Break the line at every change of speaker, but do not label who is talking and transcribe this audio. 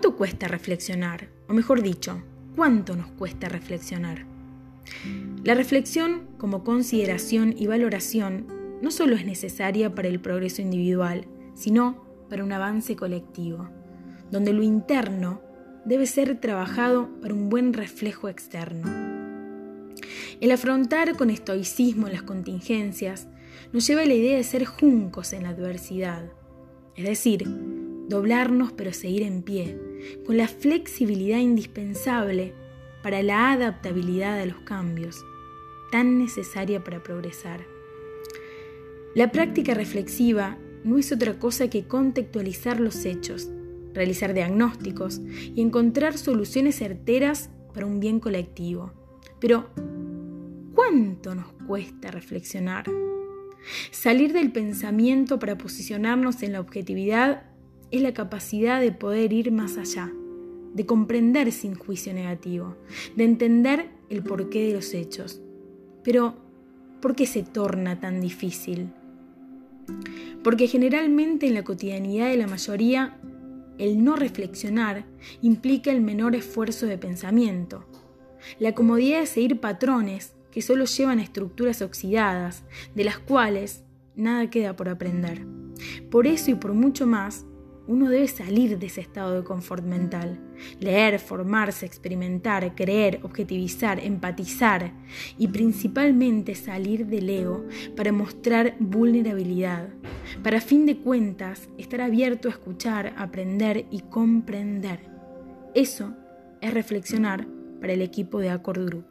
¿Cuánto cuesta reflexionar? O mejor dicho, ¿cuánto nos cuesta reflexionar? La reflexión como consideración y valoración no solo es necesaria para el progreso individual, sino para un avance colectivo, donde lo interno debe ser trabajado para un buen reflejo externo. El afrontar con estoicismo las contingencias nos lleva a la idea de ser juncos en la adversidad, es decir, doblarnos pero seguir en pie, con la flexibilidad indispensable para la adaptabilidad a los cambios, tan necesaria para progresar. La práctica reflexiva no es otra cosa que contextualizar los hechos, realizar diagnósticos y encontrar soluciones certeras para un bien colectivo. Pero, ¿cuánto nos cuesta reflexionar? Salir del pensamiento para posicionarnos en la objetividad es la capacidad de poder ir más allá, de comprender sin juicio negativo, de entender el porqué de los hechos. Pero, ¿por qué se torna tan difícil? Porque generalmente en la cotidianidad de la mayoría, el no reflexionar implica el menor esfuerzo de pensamiento, la comodidad de seguir patrones que solo llevan estructuras oxidadas, de las cuales nada queda por aprender. Por eso y por mucho más, uno debe salir de ese estado de confort mental, leer, formarse, experimentar, creer, objetivizar, empatizar y principalmente salir del ego para mostrar vulnerabilidad, para fin de cuentas estar abierto a escuchar, aprender y comprender. Eso es reflexionar para el equipo de Accord Group.